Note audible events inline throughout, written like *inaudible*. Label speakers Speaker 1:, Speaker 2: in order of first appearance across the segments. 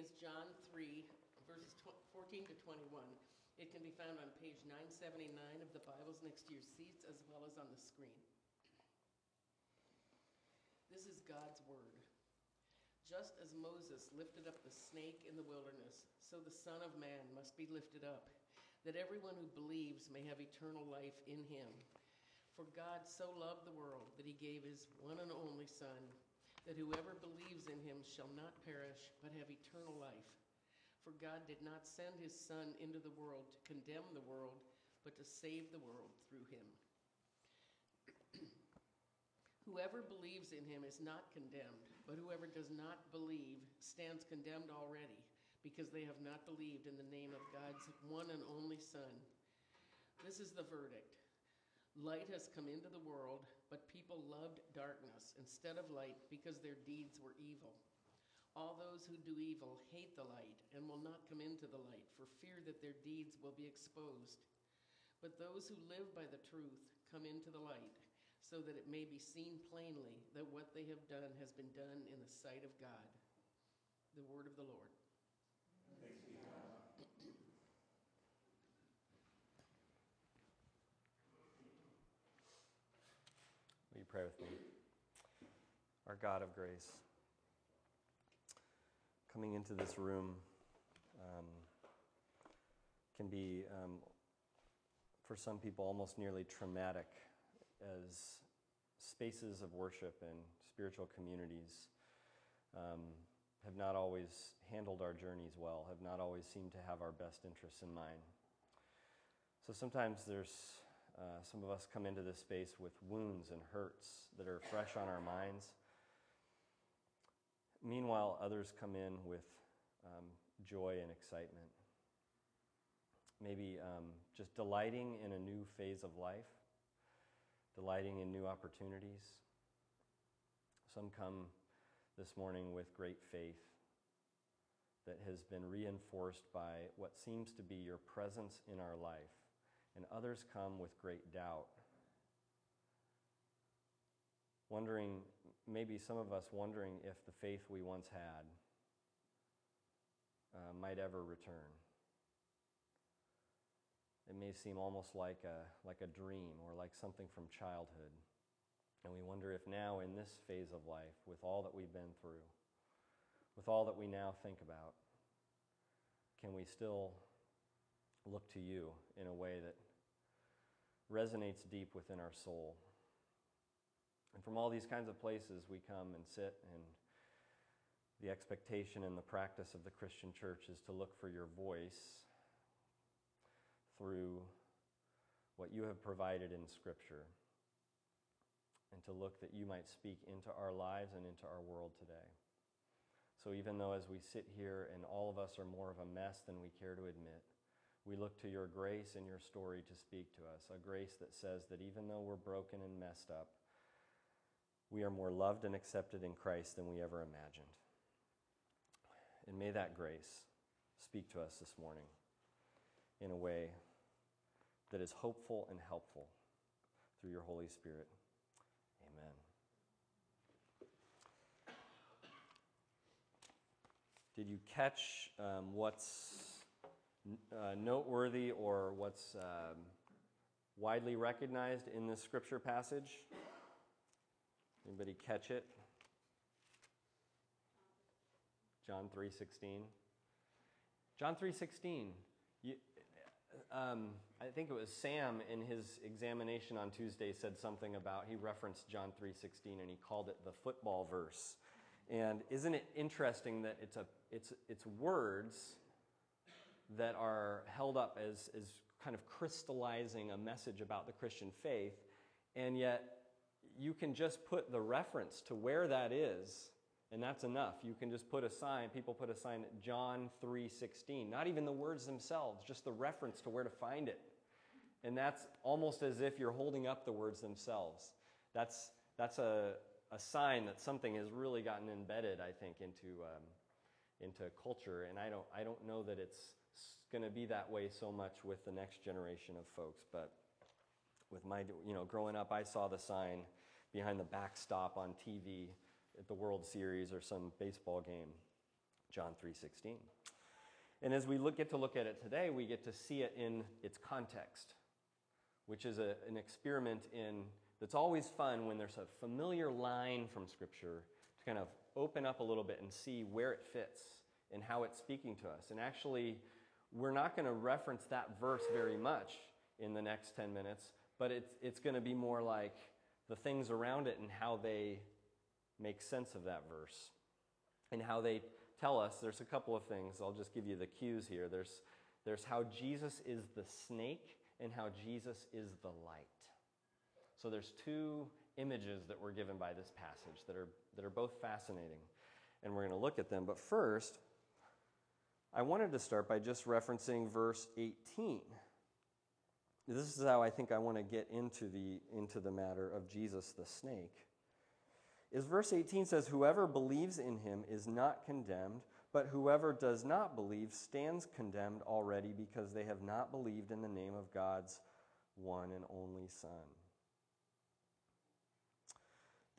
Speaker 1: is John 3, verses 14 to 21. It can be found on page 979 of the Bibles next to your seats as well as on the screen. This is God's Word. Just as Moses lifted up the snake in the wilderness, so the Son of Man must be lifted up, that everyone who believes may have eternal life in him. For God so loved the world that he gave his one and only Son, that whoever believes in him shall not perish, but have eternal life. For God did not send his Son into the world to condemn the world, but to save the world through him. *clears throat* Whoever believes in him is not condemned, but whoever does not believe stands condemned already, because they have not believed in the name of God's one and only Son. This is the verdict Light has come into the world, but people loved darkness instead of light because their deeds were evil. All those who do evil hate the light and will not come into the light for fear that their deeds will be exposed. But those who live by the truth come into the light so that it may be seen plainly that what they have done has been done in the sight of God. The word of the Lord. Thanks be God.
Speaker 2: Will you pray with me? Our God of grace, coming into this room um, can be, um, for some people, almost nearly traumatic as spaces of worship and spiritual communities um, have not always handled our journeys well, have not always seemed to have our best interests in mind. So sometimes there's uh, some of us come into this space with wounds and hurts that are fresh on our minds. Meanwhile, others come in with um, joy and excitement. Maybe um, just delighting in a new phase of life, delighting in new opportunities. Some come this morning with great faith that has been reinforced by what seems to be your presence in our life and others come with great doubt. Wondering, maybe some of us wondering if the faith we once had uh, might ever return. It may seem almost like a, like a dream or like something from childhood. And we wonder if now, in this phase of life, with all that we've been through, with all that we now think about, can we still look to you in a way that resonates deep within our soul. And from all these kinds of places, we come and sit, and the expectation and the practice of the Christian church is to look for your voice through what you have provided in Scripture, and to look that you might speak into our lives and into our world today. So, even though as we sit here and all of us are more of a mess than we care to admit, we look to your grace and your story to speak to us, a grace that says that even though we're broken and messed up, we are more loved and accepted in Christ than we ever imagined. And may that grace speak to us this morning in a way that is hopeful and helpful through your Holy Spirit. Amen. Did you catch um, what's uh, noteworthy or what's um, widely recognized in this scripture passage? Anybody catch it? John 3:16. John 3:16. Um, I think it was Sam in his examination on Tuesday said something about he referenced John 3:16 and he called it the football verse. And isn't it interesting that it's a it's it's words that are held up as, as kind of crystallizing a message about the Christian faith, and yet you can just put the reference to where that is and that's enough. You can just put a sign people put a sign at john 3.16 not even the words themselves just the reference to where to find it. And that's almost as if you're holding up the words themselves. That's that's a, a sign that something has really gotten embedded i think into um, into culture. And i don't i don't know that it's going to be that way so much with the next generation of folks. But with my, you know, growing up, I saw the sign behind the backstop on TV at the World Series or some baseball game. John 3:16. And as we look, get to look at it today, we get to see it in its context, which is a, an experiment in that's always fun when there's a familiar line from Scripture to kind of open up a little bit and see where it fits and how it's speaking to us. And actually, we're not going to reference that verse very much in the next 10 minutes, but it's, it's going to be more like the things around it and how they make sense of that verse and how they tell us there's a couple of things. I'll just give you the cues here. There's, there's how Jesus is the snake and how Jesus is the light. So there's two images that we're given by this passage that are, that are both fascinating. And we're going to look at them. But first, I wanted to start by just referencing verse 18. This is how I think I want to get into the, into the matter of Jesus the snake. Is verse 18 says, Whoever believes in him is not condemned, but whoever does not believe stands condemned already because they have not believed in the name of God's one and only Son.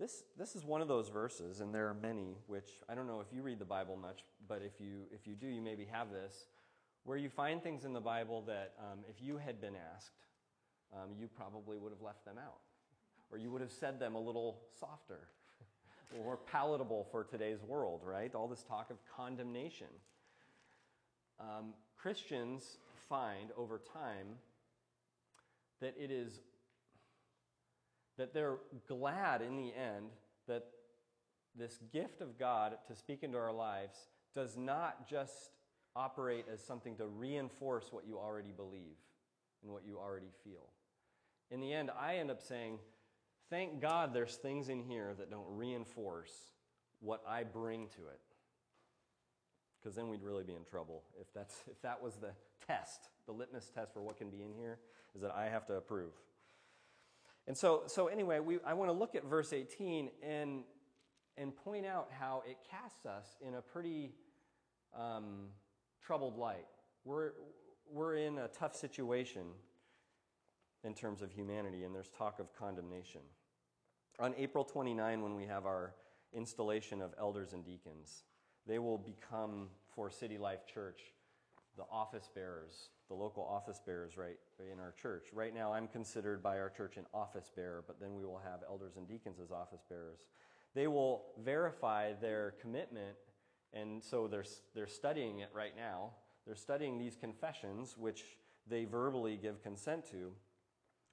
Speaker 2: This, this is one of those verses, and there are many, which I don't know if you read the Bible much, but if you, if you do, you maybe have this, where you find things in the Bible that um, if you had been asked, um, you probably would have left them out. Or you would have said them a little softer, *laughs* more palatable for today's world, right? All this talk of condemnation. Um, Christians find over time that it is that they're glad in the end that this gift of God to speak into our lives does not just operate as something to reinforce what you already believe and what you already feel. In the end, I end up saying, thank God there's things in here that don't reinforce what I bring to it. Because then we'd really be in trouble if, that's, if that was the test, the litmus test for what can be in here, is that I have to approve. And so, so anyway, we, I want to look at verse 18 and, and point out how it casts us in a pretty um, troubled light. We're, we're in a tough situation in terms of humanity, and there's talk of condemnation. On April 29, when we have our installation of elders and deacons, they will become, for City Life Church, the office bearers, the local office bearers right in our church. Right now, I'm considered by our church an office bearer, but then we will have elders and deacons as office bearers. They will verify their commitment, and so they're, they're studying it right now. They're studying these confessions, which they verbally give consent to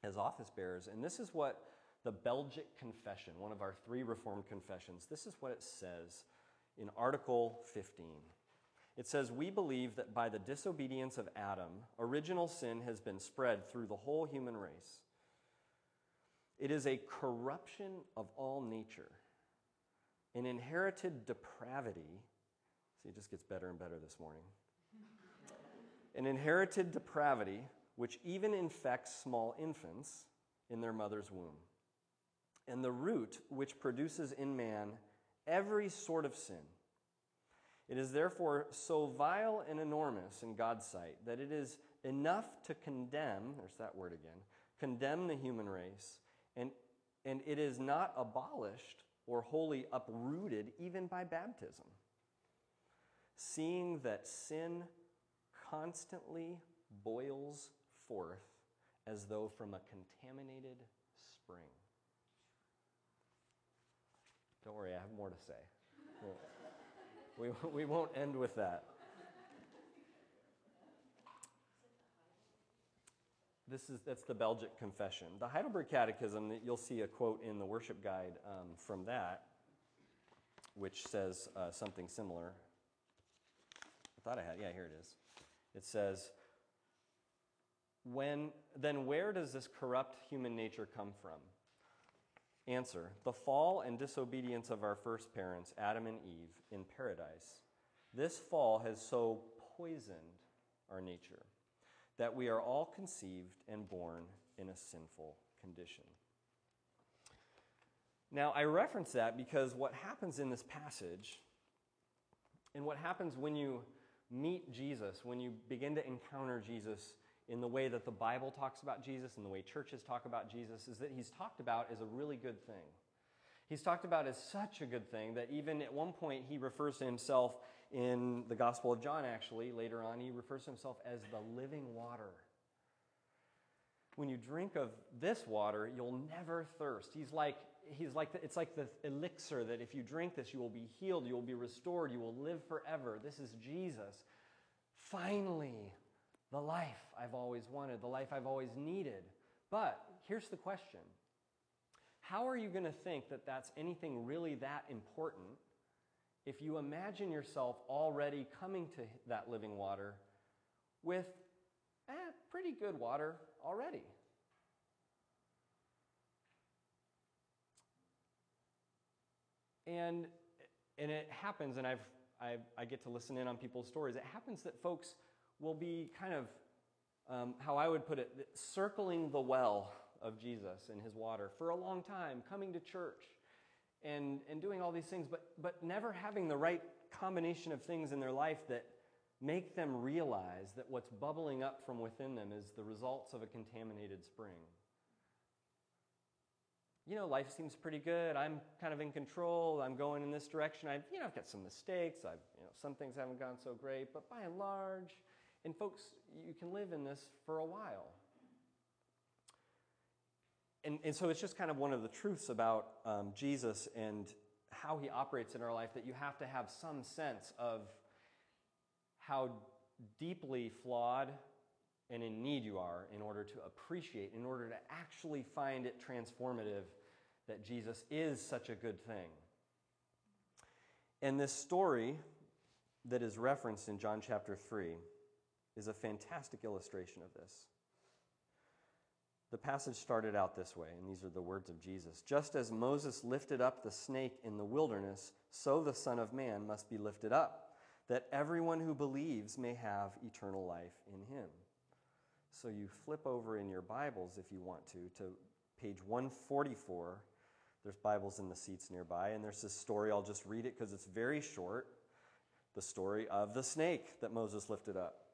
Speaker 2: as office bearers. And this is what the Belgic Confession, one of our three Reformed confessions, this is what it says in Article 15. It says, We believe that by the disobedience of Adam, original sin has been spread through the whole human race. It is a corruption of all nature, an inherited depravity. See, it just gets better and better this morning. *laughs* an inherited depravity which even infects small infants in their mother's womb, and the root which produces in man every sort of sin it is therefore so vile and enormous in God's sight that it is enough to condemn, there's that word again, condemn the human race, and, and it is not abolished or wholly uprooted even by baptism. Seeing that sin constantly boils forth as though from a contaminated spring. Don't worry, I have more to say. We, *laughs* we won't end with that. This is, that's the Belgic Confession. The Heidelberg Catechism, that you'll see a quote in the worship guide um, from that, which says uh, something similar. I thought I had, yeah, here it is. It says, when, then where does this corrupt human nature come from? Answer The fall and disobedience of our first parents, Adam and Eve, in paradise. This fall has so poisoned our nature that we are all conceived and born in a sinful condition. Now, I reference that because what happens in this passage, and what happens when you meet Jesus, when you begin to encounter Jesus in the way that the Bible talks about Jesus and the way churches talk about Jesus is that he's talked about as a really good thing. He's talked about as such a good thing that even at one point he refers to himself in the Gospel of John, actually, later on, he refers to himself as the living water. When you drink of this water, you'll never thirst. He's like, he's like the, it's like the elixir that if you drink this, you will be healed, you will be restored, you will live forever. This is Jesus. Finally, the life I've always wanted, the life I've always needed. But here's the question How are you going to think that that's anything really that important if you imagine yourself already coming to that living water with eh, pretty good water already? And, and it happens, and I've, I, I get to listen in on people's stories. It happens that folks will be kind of, um, how I would put it, circling the well of Jesus and his water for a long time, coming to church and, and doing all these things, but, but never having the right combination of things in their life that make them realize that what's bubbling up from within them is the results of a contaminated spring. You know, life seems pretty good. I'm kind of in control. I'm going in this direction. I've, you know, I've got some mistakes. I've, you know, some things haven't gone so great, but by and large, and folks, you can live in this for a while. And, and so it's just kind of one of the truths about um, Jesus and how he operates in our life that you have to have some sense of how deeply flawed and in need you are in order to appreciate, in order to actually find it transformative that Jesus is such a good thing. And this story that is referenced in John chapter 3 is a fantastic illustration of this. The passage started out this way, and these are the words of Jesus Just as Moses lifted up the snake in the wilderness, so the Son of Man must be lifted up, that everyone who believes may have eternal life in him. So you flip over in your Bibles, if you want to, to page 144. There's Bibles in the seats nearby, and there's this story. I'll just read it because it's very short the story of the snake that Moses lifted up.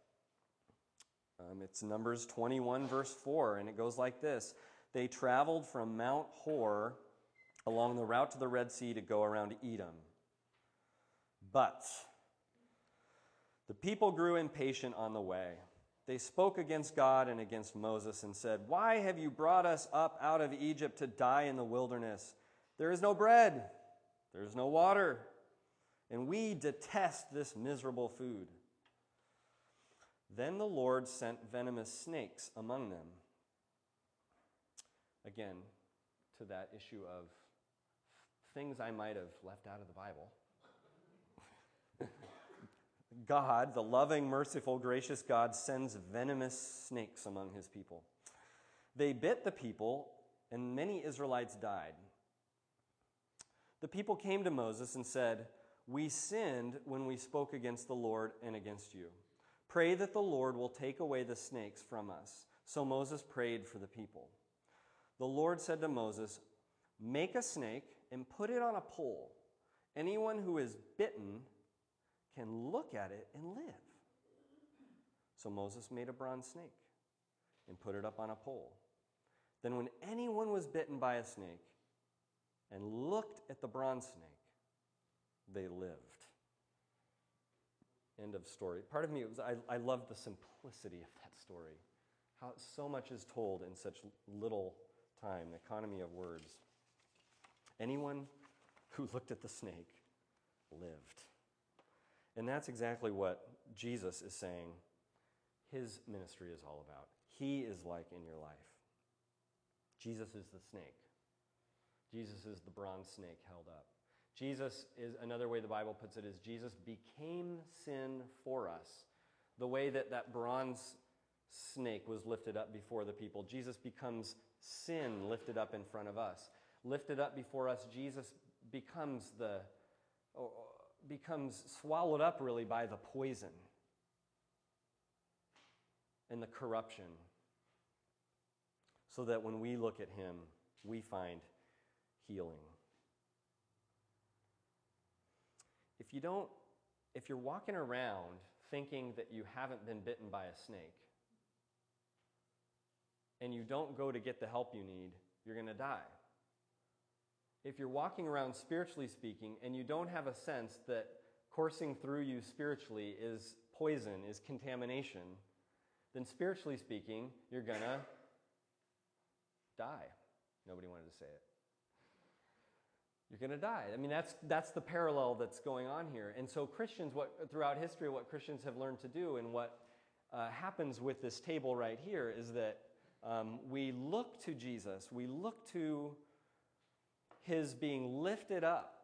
Speaker 2: Um, it's Numbers 21, verse 4, and it goes like this They traveled from Mount Hor along the route to the Red Sea to go around Edom. But the people grew impatient on the way. They spoke against God and against Moses and said, Why have you brought us up out of Egypt to die in the wilderness? There is no bread, there is no water, and we detest this miserable food. Then the Lord sent venomous snakes among them. Again, to that issue of things I might have left out of the Bible. *laughs* God, the loving, merciful, gracious God, sends venomous snakes among his people. They bit the people, and many Israelites died. The people came to Moses and said, We sinned when we spoke against the Lord and against you. Pray that the Lord will take away the snakes from us. So Moses prayed for the people. The Lord said to Moses, Make a snake and put it on a pole. Anyone who is bitten can look at it and live. So Moses made a bronze snake and put it up on a pole. Then, when anyone was bitten by a snake and looked at the bronze snake, they lived. End of story. Part of me, was, I, I love the simplicity of that story. How so much is told in such little time, the economy of words. Anyone who looked at the snake lived. And that's exactly what Jesus is saying his ministry is all about. He is like in your life. Jesus is the snake. Jesus is the bronze snake held up. Jesus is another way the Bible puts it is Jesus became sin for us. The way that that bronze snake was lifted up before the people, Jesus becomes sin lifted up in front of us. Lifted up before us, Jesus becomes the becomes swallowed up really by the poison and the corruption. So that when we look at him, we find healing. If you don't, if you're walking around thinking that you haven't been bitten by a snake and you don't go to get the help you need, you're going to die. If you're walking around spiritually speaking and you don't have a sense that coursing through you spiritually is poison, is contamination, then spiritually speaking, you're going to die. Nobody wanted to say it. You're going to die. I mean, that's, that's the parallel that's going on here. And so, Christians, what, throughout history, what Christians have learned to do and what uh, happens with this table right here is that um, we look to Jesus, we look to his being lifted up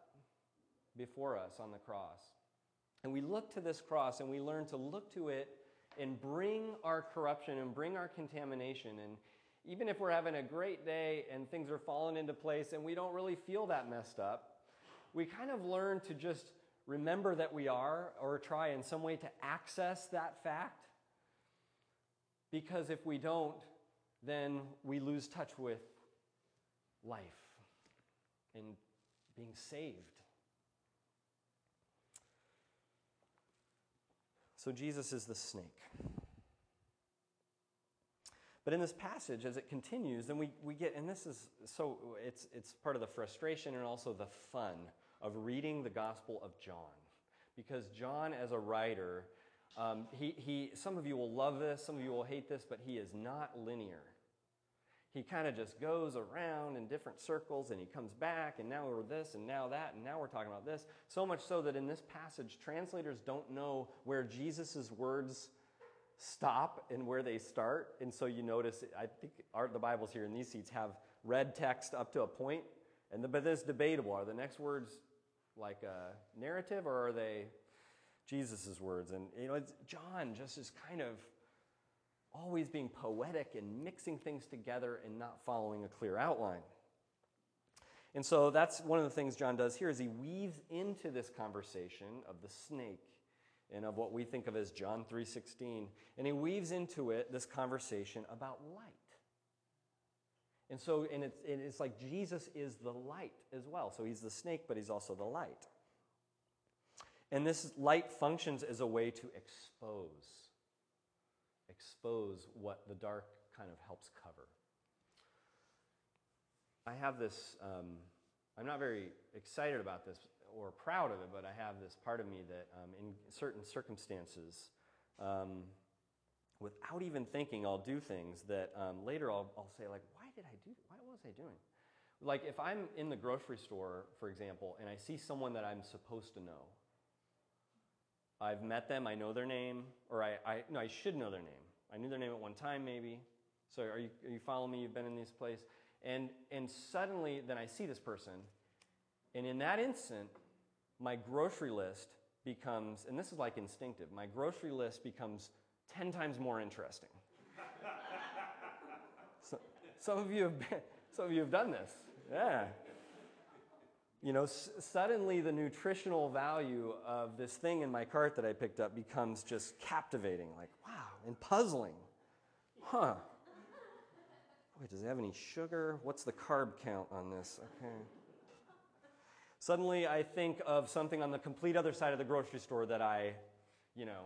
Speaker 2: before us on the cross. And we look to this cross and we learn to look to it and bring our corruption and bring our contamination. And even if we're having a great day and things are falling into place and we don't really feel that messed up, we kind of learn to just remember that we are or try in some way to access that fact. Because if we don't, then we lose touch with life and being saved. So Jesus is the snake. But in this passage, as it continues, then we, we get, and this is so, it's, it's part of the frustration and also the fun of reading the Gospel of John. Because John, as a writer, um, he, he, some of you will love this, some of you will hate this, but he is not linear he kind of just goes around in different circles and he comes back and now we're this and now that and now we're talking about this. So much so that in this passage, translators don't know where Jesus' words stop and where they start. And so you notice, I think our, the Bibles here in these seats have red text up to a point, and the, but this debatable. Are the next words like a narrative or are they Jesus' words? And you know, John just is kind of always being poetic and mixing things together and not following a clear outline. And so that's one of the things John does here is he weaves into this conversation of the snake and of what we think of as John 3:16 and he weaves into it this conversation about light. And so and it's, it's like Jesus is the light as well. So he's the snake but he's also the light. And this light functions as a way to expose expose what the dark kind of helps cover. I have this, um, I'm not very excited about this or proud of it, but I have this part of me that um, in certain circumstances, um, without even thinking, I'll do things that um, later I'll, I'll say, like, why did I do Why was I doing? Like, if I'm in the grocery store, for example, and I see someone that I'm supposed to know, I've met them, I know their name, or I, I, no, I should know their name. I knew their name at one time, maybe. So are you, are you following me? You've been in this place. And, and suddenly, then I see this person. And in that instant, my grocery list becomes, and this is like instinctive, my grocery list becomes 10 times more interesting. *laughs* so, some, of you have been, some of you have done this. Yeah. You know, s- suddenly the nutritional value of this thing in my cart that I picked up becomes just captivating. Like, wow, and puzzling. Huh. Wait, does it have any sugar? What's the carb count on this? Okay. Suddenly I think of something on the complete other side of the grocery store that I, you know,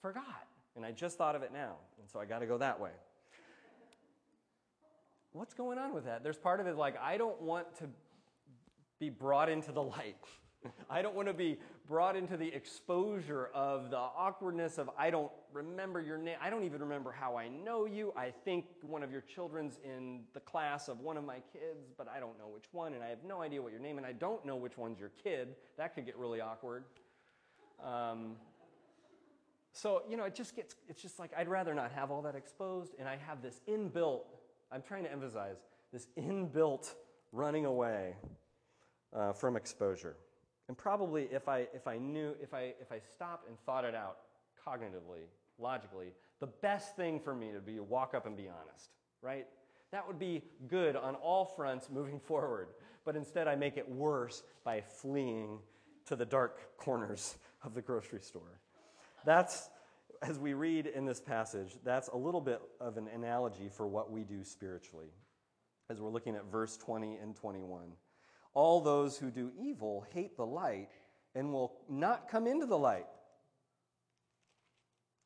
Speaker 2: forgot. And I just thought of it now. And so I got to go that way. What's going on with that? There's part of it like, I don't want to be brought into the light. *laughs* I don't want to be brought into the exposure of the awkwardness of I don't remember your name. I don't even remember how I know you. I think one of your children's in the class of one of my kids, but I don't know which one, and I have no idea what your name, and I don't know which one's your kid. That could get really awkward. Um, so, you know, it just gets, it's just like I'd rather not have all that exposed, and I have this inbuilt, I'm trying to emphasize, this inbuilt running away uh, from exposure. And probably if I, if I knew, if I, if I stopped and thought it out cognitively, logically, the best thing for me would be to walk up and be honest, right? That would be good on all fronts moving *laughs* forward. But instead, I make it worse by fleeing to the dark corners of the grocery store. That's, as we read in this passage, that's a little bit of an analogy for what we do spiritually as we're looking at verse 20 and 21. All those who do evil hate the light and will not come into the light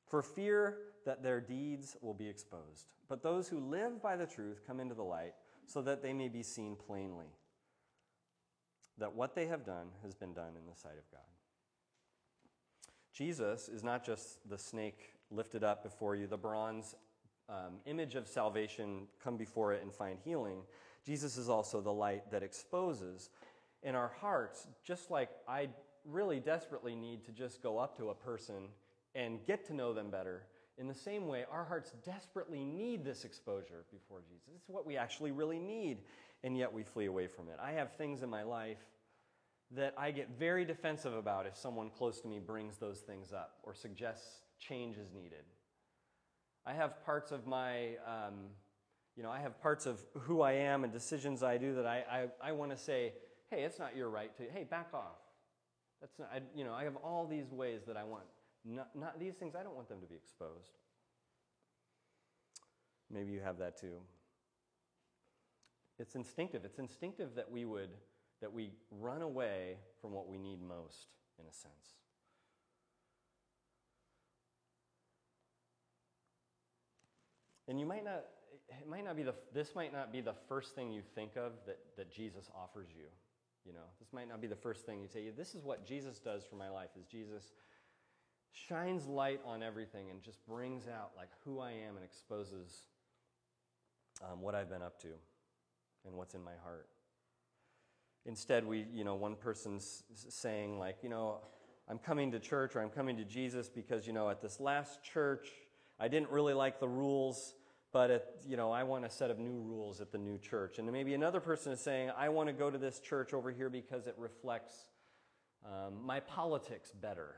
Speaker 2: for fear that their deeds will be exposed. But those who live by the truth come into the light so that they may be seen plainly that what they have done has been done in the sight of God. Jesus is not just the snake lifted up before you, the bronze um, image of salvation, come before it and find healing. Jesus is also the light that exposes. In our hearts, just like I really desperately need to just go up to a person and get to know them better, in the same way, our hearts desperately need this exposure before Jesus. It's what we actually really need, and yet we flee away from it. I have things in my life that I get very defensive about if someone close to me brings those things up or suggests change is needed. I have parts of my, um, you know, I have parts of who I am and decisions I do that I, I, I want to say, hey, it's not your right to, hey, back off. That's not, I, you know, I have all these ways that I want. Not, not these things, I don't want them to be exposed. Maybe you have that too. It's instinctive. It's instinctive that we would, that we run away from what we need most, in a sense. And you might not, it might not be the, this might not be the first thing you think of that, that Jesus offers you. You know, this might not be the first thing you say. This is what Jesus does for my life, is Jesus shines light on everything and just brings out like who I am and exposes um, what I've been up to and what's in my heart. Instead, we, you know, one person's saying like, you know, I'm coming to church or I'm coming to Jesus because, you know, at this last church, I didn't really like the rules but it, you know, I want a set of new rules at the new church. And maybe another person is saying, I want to go to this church over here because it reflects um, my politics better.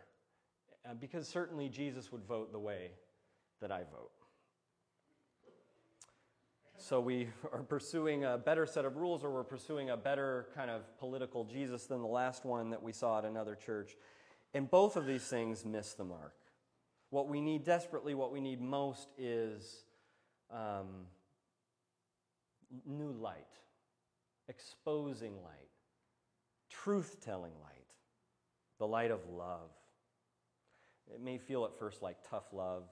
Speaker 2: Uh, because certainly Jesus would vote the way that I vote. So we *laughs* are pursuing a better set of rules, or we're pursuing a better kind of political Jesus than the last one that we saw at another church. And both of these things miss the mark. What we need desperately, what we need most is um, new light, exposing light, truth telling light, the light of love. It may feel at first like tough love,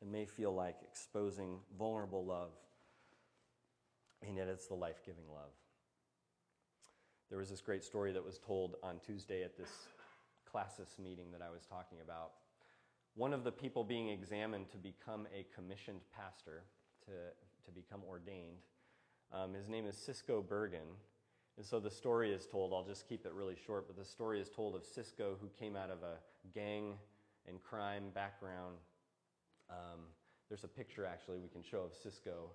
Speaker 2: it may feel like exposing vulnerable love, and yet it's the life giving love. There was this great story that was told on Tuesday at this classis meeting that I was talking about. One of the people being examined to become a commissioned pastor to, to become ordained. Um, his name is Cisco Bergen. And so the story is told, I'll just keep it really short, but the story is told of Cisco who came out of a gang and crime background. Um, there's a picture actually we can show of Cisco.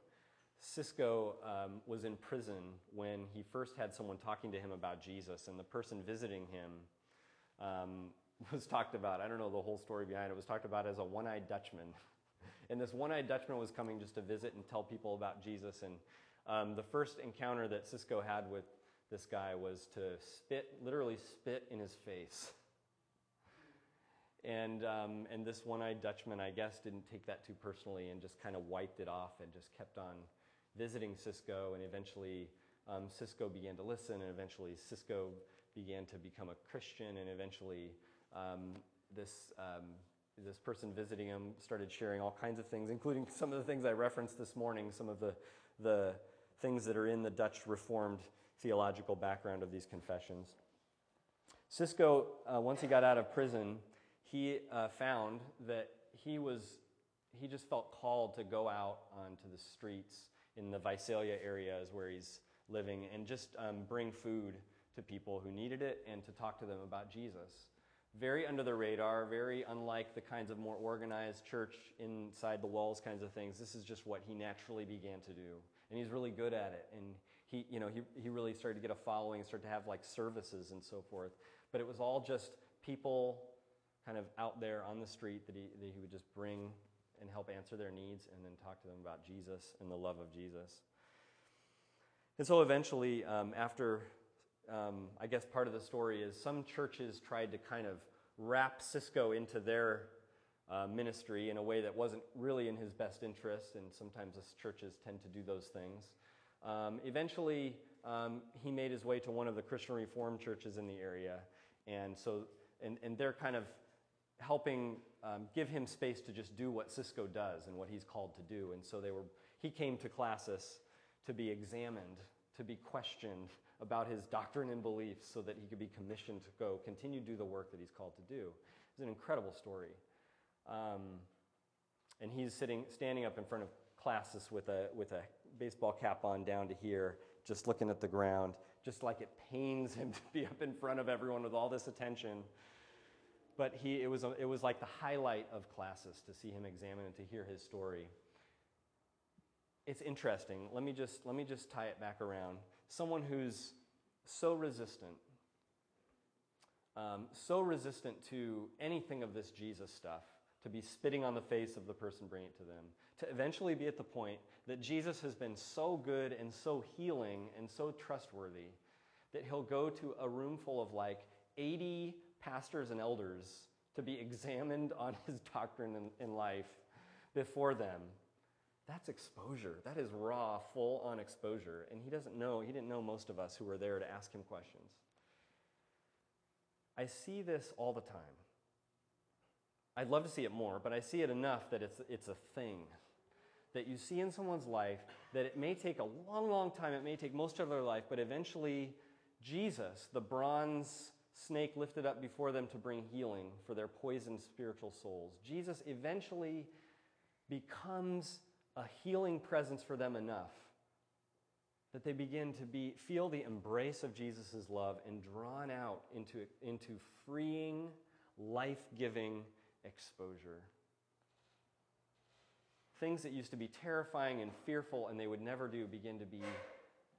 Speaker 2: Cisco um, was in prison when he first had someone talking to him about Jesus, and the person visiting him um, *laughs* was talked about. I don't know the whole story behind it. Was talked about as a one-eyed Dutchman. *laughs* And this one eyed Dutchman was coming just to visit and tell people about Jesus. And um, the first encounter that Cisco had with this guy was to spit, literally spit in his face. And, um, and this one eyed Dutchman, I guess, didn't take that too personally and just kind of wiped it off and just kept on visiting Cisco. And eventually, um, Cisco began to listen, and eventually, Cisco began to become a Christian, and eventually, um, this um, this person visiting him started sharing all kinds of things, including *laughs* some of the things I referenced this morning, some of the, the things that are in the Dutch Reformed theological background of these confessions. Cisco, uh, once he got out of prison, he uh, found that he was he just felt called to go out onto the streets in the Visalia areas where he's living and just um, bring food to people who needed it and to talk to them about Jesus very under the radar, very unlike the kinds of more organized church inside the walls kinds of things. This is just what he naturally began to do. And he's really good at it. And he, you know, he, he really started to get a following, and started to have like services and so forth. But it was all just people kind of out there on the street that he, that he would just bring and help answer their needs and then talk to them about Jesus and the love of Jesus. And so eventually, um, after um, I guess part of the story is some churches tried to kind of wrap Cisco into their uh, ministry in a way that wasn't really in his best interest, and sometimes churches tend to do those things. Um, eventually, um, he made his way to one of the Christian Reformed churches in the area, and so and, and they're kind of helping um, give him space to just do what Cisco does and what he's called to do. And so they were he came to Classis to be examined, to be questioned, about his doctrine and beliefs so that he could be commissioned to go continue to do the work that he's called to do. It's an incredible story. Um, and he's sitting, standing up in front of classis with a, with a baseball cap on down to here, just looking at the ground, just like it pains him *laughs* to be up in front of everyone with all this attention. But he, it, was a, it was like the highlight of classis to see him examine and to hear his story. It's interesting. Let me just, let me just tie it back around. Someone who's so resistant, um, so resistant to anything of this Jesus stuff, to be spitting on the face of the person bringing it to them, to eventually be at the point that Jesus has been so good and so healing and so trustworthy that he'll go to a room full of like 80 pastors and elders to be *laughs* examined on his doctrine in, life before them. That's exposure. That is raw, full on exposure. And he doesn't know, he didn't know most of us who were there to ask him questions. I see this all the time. I'd love to see it more, but I see it enough that it's, it's a thing that you see in someone's life that it may take a long, long time, it may take most of their life, but eventually Jesus, the bronze snake lifted up before them to bring healing for their poisoned spiritual souls, Jesus eventually becomes a healing presence for them enough that they begin to be, feel the embrace of Jesus' love and drawn out into, into freeing, life giving exposure. Things that used to be terrifying and fearful and they would never do begin to be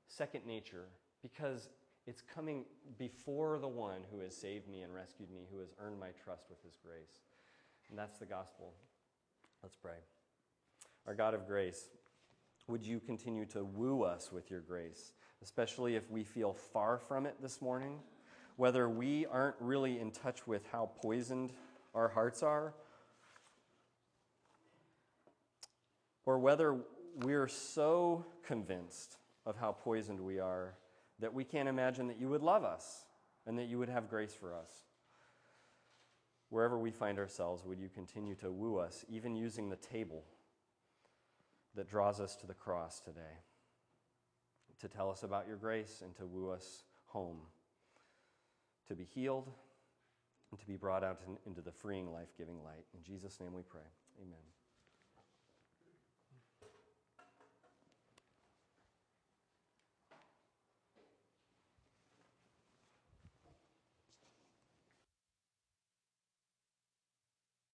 Speaker 2: second nature because it's coming before the one who has saved me and rescued me, who has earned my trust with his grace. And that's the gospel. Let's pray. Our God of grace, would you continue to woo us with your grace, especially if we feel far from it this morning? Whether we aren't really in touch with how poisoned our hearts are, or whether we're so convinced of how poisoned we are that we can't imagine that you would love us and that you would have grace for us. Wherever we find ourselves, would you continue to woo us, even using the table that draws us to the cross today, to tell us about your grace and to woo us home, to be healed and to be brought out into the freeing, life giving light. In Jesus' name we pray. Amen.